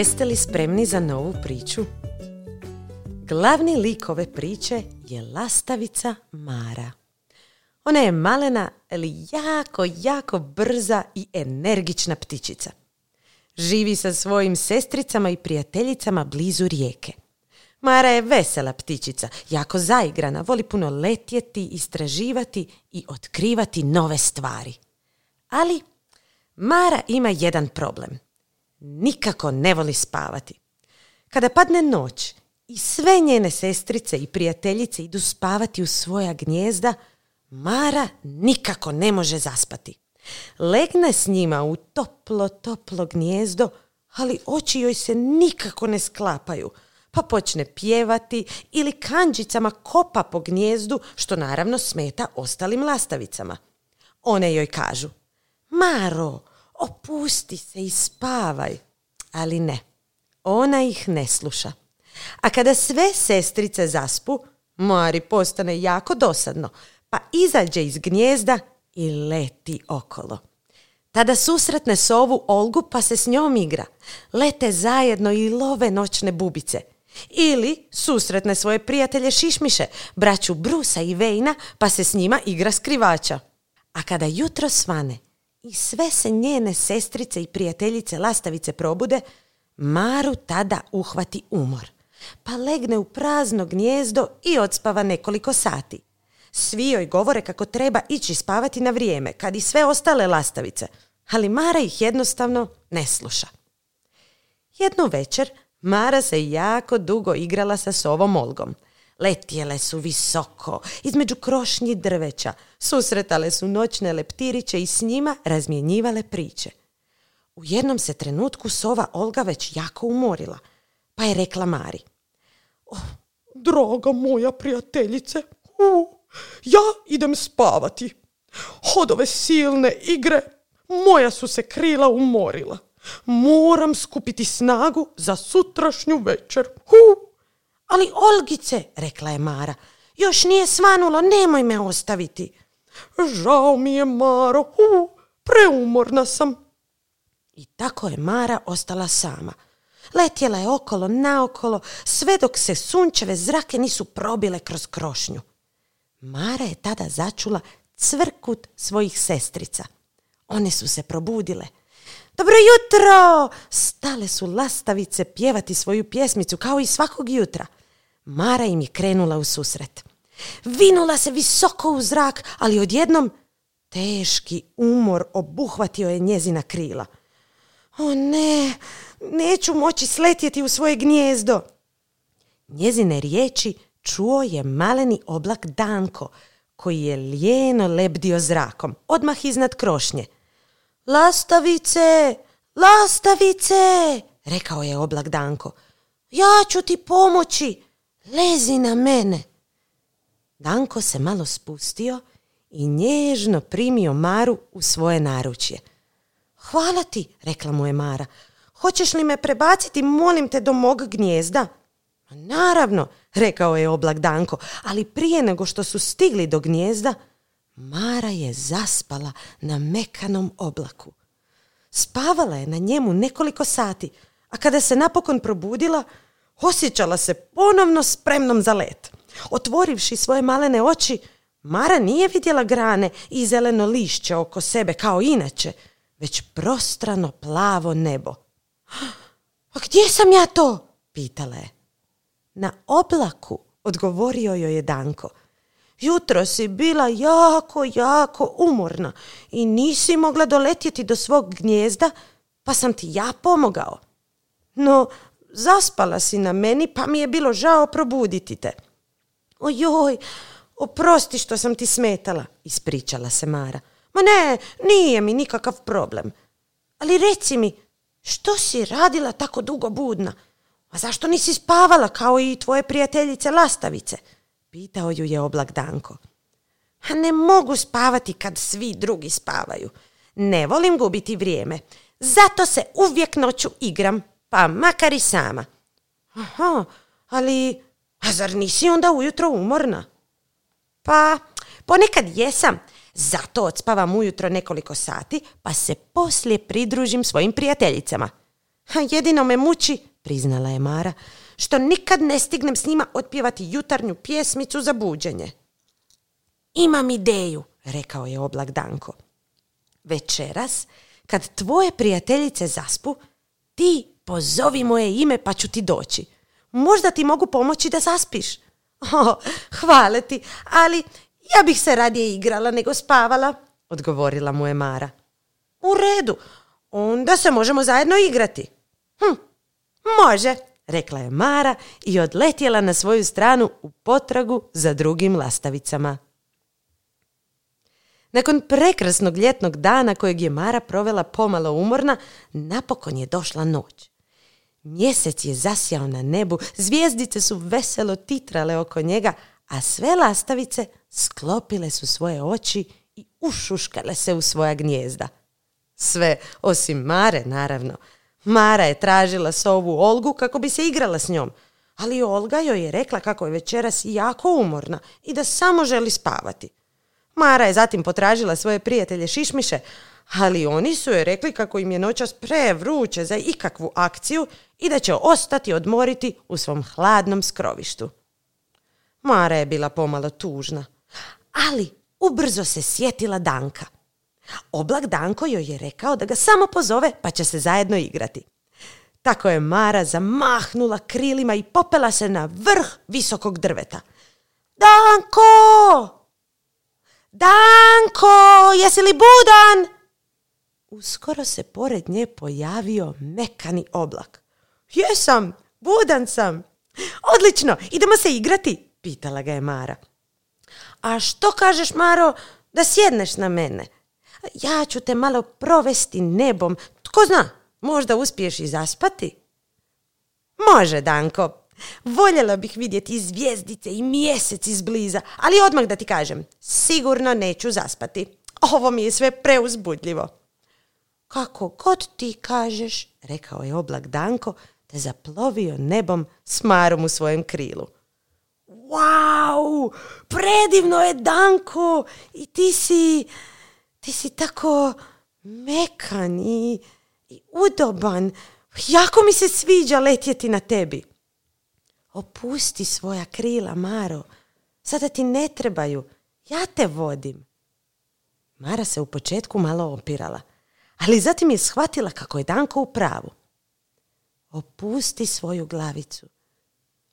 jeste li spremni za novu priču? Glavni lik ove priče je lastavica Mara. Ona je malena, ali jako, jako brza i energična ptičica. Živi sa svojim sestricama i prijateljicama blizu rijeke. Mara je vesela ptičica, jako zaigrana, voli puno letjeti, istraživati i otkrivati nove stvari. Ali Mara ima jedan problem. Nikako ne voli spavati. Kada padne noć i sve njene sestrice i prijateljice idu spavati u svoja gnjezda, Mara nikako ne može zaspati. Legne s njima u toplo, toplo gnjezdo, ali oči joj se nikako ne sklapaju, pa počne pjevati ili kanđicama kopa po gnjezdu, što naravno smeta ostalim lastavicama. One joj kažu, Maro, opusti se i spavaj. Ali ne, ona ih ne sluša. A kada sve sestrice zaspu, Mari postane jako dosadno, pa izađe iz gnjezda i leti okolo. Tada susretne sovu Olgu pa se s njom igra. Lete zajedno i love noćne bubice. Ili susretne svoje prijatelje Šišmiše, braću Brusa i Vejna pa se s njima igra skrivača. A kada jutro svane i sve se njene sestrice i prijateljice lastavice probude, Maru tada uhvati umor. Pa legne u prazno gnjezdo i odspava nekoliko sati. Svi joj govore kako treba ići spavati na vrijeme, kad i sve ostale lastavice, ali Mara ih jednostavno ne sluša. Jednu večer Mara se jako dugo igrala sa sovom Olgom. Letjele su visoko, između krošnji drveća, susretale su noćne leptiriće i s njima razmjenjivale priče. U jednom se trenutku sova Olga već jako umorila, pa je rekla Mari. Oh, draga moja prijateljice, uh, ja idem spavati. Od ove silne igre moja su se krila umorila. Moram skupiti snagu za sutrašnju večer. Hu! Ali Olgice, rekla je Mara, još nije svanulo, nemoj me ostaviti. Žao mi je, Maro, hu, preumorna sam. I tako je Mara ostala sama. Letjela je okolo, naokolo, sve dok se sunčeve zrake nisu probile kroz krošnju. Mara je tada začula cvrkut svojih sestrica. One su se probudile. Dobro jutro! Stale su lastavice pjevati svoju pjesmicu kao i svakog jutra. Mara im je krenula u susret. Vinula se visoko u zrak, ali odjednom teški umor obuhvatio je njezina krila. O ne, neću moći sletjeti u svoje gnjezdo. Njezine riječi čuo je maleni oblak Danko, koji je lijeno lebdio zrakom, odmah iznad krošnje. Lastavice, lastavice, rekao je oblak Danko. Ja ću ti pomoći, lezi na mene. Danko se malo spustio i nježno primio Maru u svoje naručje. Hvala ti, rekla mu je Mara. Hoćeš li me prebaciti, molim te, do mog gnjezda? Naravno, rekao je oblak Danko, ali prije nego što su stigli do gnjezda, Mara je zaspala na mekanom oblaku. Spavala je na njemu nekoliko sati, a kada se napokon probudila, osjećala se ponovno spremnom za let. Otvorivši svoje malene oči, Mara nije vidjela grane i zeleno lišće oko sebe kao inače, već prostrano plavo nebo. A gdje sam ja to? pitala je. Na oblaku, odgovorio joj je Danko. Jutro si bila jako, jako umorna i nisi mogla doletjeti do svog gnjezda, pa sam ti ja pomogao. No, zaspala si na meni, pa mi je bilo žao probuditi te. Ojoj, oprosti što sam ti smetala, ispričala se Mara. Ma ne, nije mi nikakav problem. Ali reci mi, što si radila tako dugo budna? A zašto nisi spavala kao i tvoje prijateljice lastavice? Pitao ju je oblak Danko. A ne mogu spavati kad svi drugi spavaju. Ne volim gubiti vrijeme. Zato se uvijek noću igram, pa makar i sama. Aha, ali, a zar nisi onda ujutro umorna? Pa, ponekad jesam. Zato odspavam ujutro nekoliko sati, pa se poslije pridružim svojim prijateljicama. jedino me muči, priznala je Mara, što nikad ne stignem s njima otpjevati jutarnju pjesmicu za buđenje. Imam ideju, rekao je oblak Danko. Večeras, kad tvoje prijateljice zaspu, ti pozovi moje ime pa ću ti doći. Možda ti mogu pomoći da zaspiš. O, hvala ti, ali ja bih se radije igrala nego spavala, odgovorila mu je Mara. U redu, onda se možemo zajedno igrati. Hm, može, rekla je Mara i odletjela na svoju stranu u potragu za drugim lastavicama. Nakon prekrasnog ljetnog dana kojeg je Mara provela pomalo umorna, napokon je došla noć. Mjesec je zasjao na nebu, zvijezdice su veselo titrale oko njega, a sve lastavice sklopile su svoje oči i ušuškale se u svoja gnjezda. Sve osim Mare, naravno. Mara je tražila sovu Olgu kako bi se igrala s njom, ali Olga joj je rekla kako je večeras jako umorna i da samo želi spavati. Mara je zatim potražila svoje prijatelje Šišmiše, ali oni su joj rekli kako im je noćas prevruće za ikakvu akciju i da će ostati odmoriti u svom hladnom skrovištu. Mara je bila pomalo tužna, ali ubrzo se sjetila Danka. Oblak Danko joj je rekao da ga samo pozove pa će se zajedno igrati. Tako je Mara zamahnula krilima i popela se na vrh visokog drveta. Danko! Danko, jesi li budan? Uskoro se pored nje pojavio mekani oblak. Jesam, budan sam. Odlično, idemo se igrati, pitala ga je Mara. A što kažeš, Maro, da sjedneš na mene? Ja ću te malo provesti nebom. Tko zna, možda uspiješ i zaspati? Može, Danko. Voljela bih vidjeti zvijezdice i mjesec izbliza, ali odmah da ti kažem, sigurno neću zaspati. Ovo mi je sve preuzbudljivo. Kako god ti kažeš, rekao je oblak Danko, te zaplovio nebom s marom u svojem krilu. Wow, predivno je Danko i ti si, ti si tako mekan i, i udoban. Jako mi se sviđa letjeti na tebi. Opusti svoja krila, Maro. Sada ti ne trebaju. Ja te vodim. Mara se u početku malo opirala, ali zatim je shvatila kako je Danko u pravu. Opusti svoju glavicu.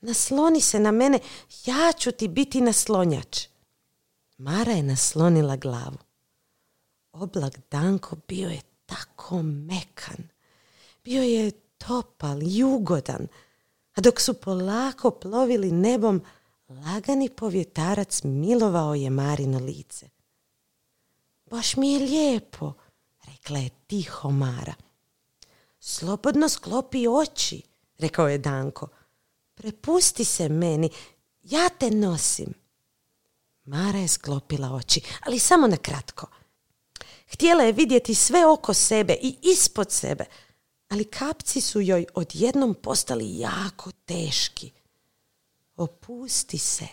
Nasloni se na mene, ja ću ti biti naslonjač. Mara je naslonila glavu. Oblak Danko bio je tako mekan. Bio je topal i ugodan, a dok su polako plovili nebom, lagani povjetarac milovao je Marino lice. Baš mi je lijepo, rekla je tiho Mara. Slobodno sklopi oči, rekao je Danko. Prepusti se meni, ja te nosim. Mara je sklopila oči, ali samo na kratko. Htjela je vidjeti sve oko sebe i ispod sebe, ali kapci su joj odjednom postali jako teški. Opusti se,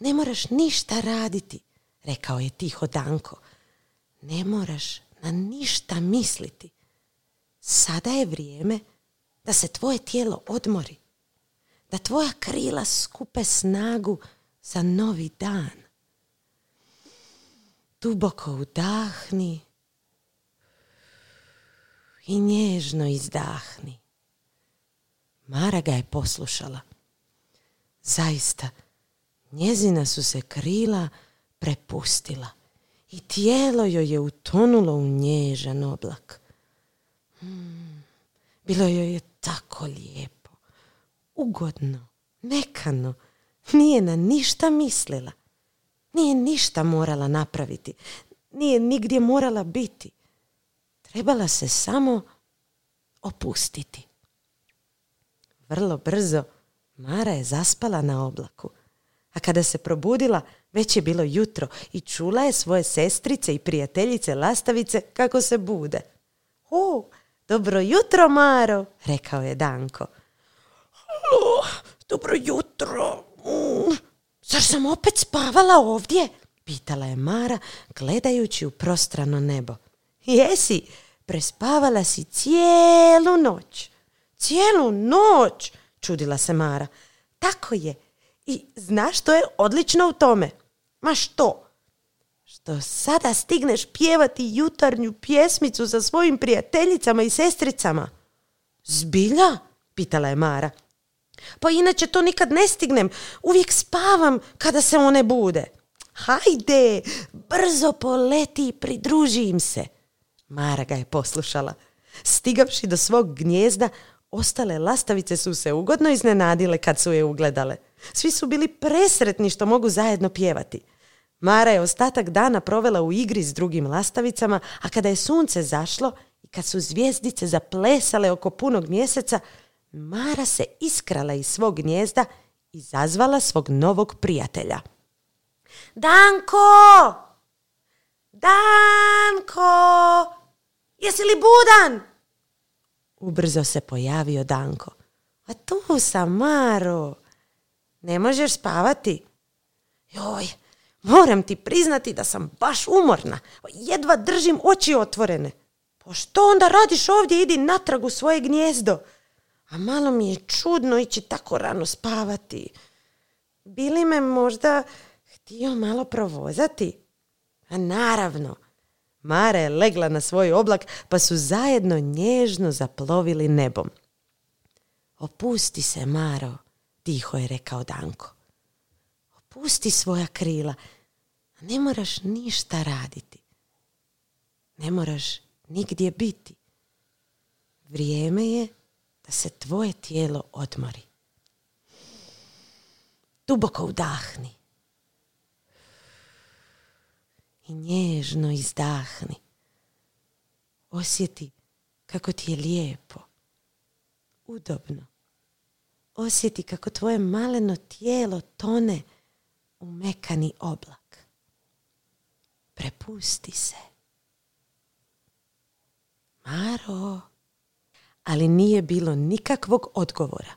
ne moraš ništa raditi, rekao je tiho Danko. Ne moraš na ništa misliti. Sada je vrijeme da se tvoje tijelo odmori, da tvoja krila skupe snagu za novi dan. Duboko udahni i nježno izdahni. Mara ga je poslušala. Zaista, njezina su se krila prepustila i tijelo joj je utonulo u nježan oblak. Hmm, bilo joj je tako lijepo, ugodno, mekano, nije na ništa mislila. Nije ništa morala napraviti, nije nigdje morala biti. Trebala se samo opustiti. Vrlo brzo Mara je zaspala na oblaku, a kada se probudila već je bilo jutro i čula je svoje sestrice i prijateljice lastavice kako se bude. O, dobro jutro, Maro, rekao je Danko. Dobro jutro. Mm, zar sam opet spavala ovdje? Pitala je Mara gledajući u prostrano nebo. Jesi, prespavala si cijelu noć. Cijelu noć, čudila se Mara. Tako je. I znaš što je odlično u tome? Ma što? Što sada stigneš pjevati jutarnju pjesmicu sa svojim prijateljicama i sestricama. Zbilja? Pitala je Mara. Pa inače to nikad ne stignem. Uvijek spavam kada se one bude. Hajde, brzo poleti i pridruži im se. Mara ga je poslušala. Stigavši do svog gnjezda, ostale lastavice su se ugodno iznenadile kad su je ugledale. Svi su bili presretni što mogu zajedno pjevati. Mara je ostatak dana provela u igri s drugim lastavicama, a kada je sunce zašlo i kad su zvijezdice zaplesale oko punog mjeseca, Mara se iskrala iz svog gnjezda i zazvala svog novog prijatelja. Danko! Danko! Jesi li budan? Ubrzo se pojavio Danko. A tu sam, Maro. Ne možeš spavati? Joj, moram ti priznati da sam baš umorna. Jedva držim oči otvorene. Pa što onda radiš ovdje? Idi natrag u svoje gnjezdo. A malo mi je čudno ići tako rano spavati. Bili me možda htio malo provozati? A naravno. Mara je legla na svoj oblak pa su zajedno nježno zaplovili nebom. Opusti se, Maro, tiho je rekao Danko. Opusti svoja krila. Ne moraš ništa raditi. Ne moraš nigdje biti. Vrijeme je se tvoje tijelo odmori. Duboko udahni. I nježno izdahni. Osjeti kako ti je lijepo. Udobno. Osjeti kako tvoje maleno tijelo tone u mekani oblak. Prepusti se. Maro ali nije bilo nikakvog odgovora.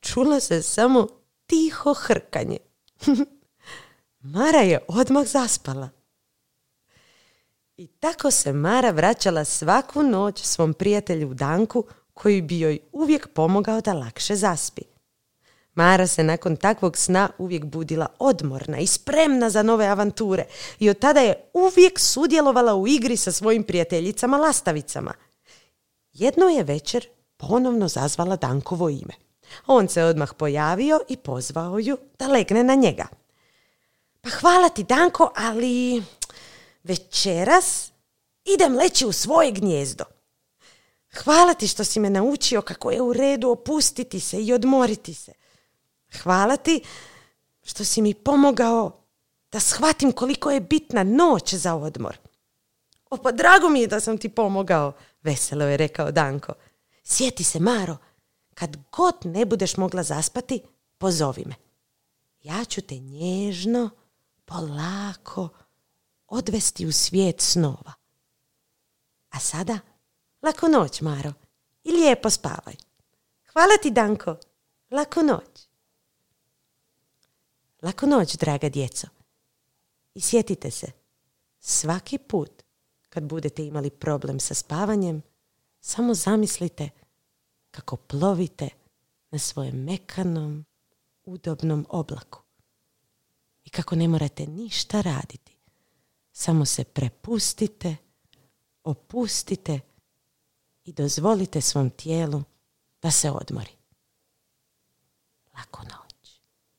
Čulo se samo tiho hrkanje. Mara je odmah zaspala. I tako se Mara vraćala svaku noć svom prijatelju Danku koji bi joj uvijek pomogao da lakše zaspi. Mara se nakon takvog sna uvijek budila odmorna i spremna za nove avanture i od tada je uvijek sudjelovala u igri sa svojim prijateljicama lastavicama – jedno je večer ponovno zazvala Dankovo ime. On se odmah pojavio i pozvao ju da legne na njega. Pa hvala ti Danko, ali večeras idem leći u svoje gnjezdo. Hvala ti što si me naučio kako je u redu opustiti se i odmoriti se. Hvala ti što si mi pomogao da shvatim koliko je bitna noć za odmor. O, pa drago mi je da sam ti pomogao, veselo je rekao Danko. Sjeti se, Maro, kad god ne budeš mogla zaspati, pozovi me. Ja ću te nježno, polako odvesti u svijet snova. A sada, lako noć, Maro, i lijepo spavaj. Hvala ti, Danko. Lako noć. Lako noć, draga djeco. I sjetite se, svaki put kad budete imali problem sa spavanjem, samo zamislite kako plovite na svojem mekanom, udobnom oblaku. I kako ne morate ništa raditi. Samo se prepustite, opustite i dozvolite svom tijelu da se odmori. Lako noć.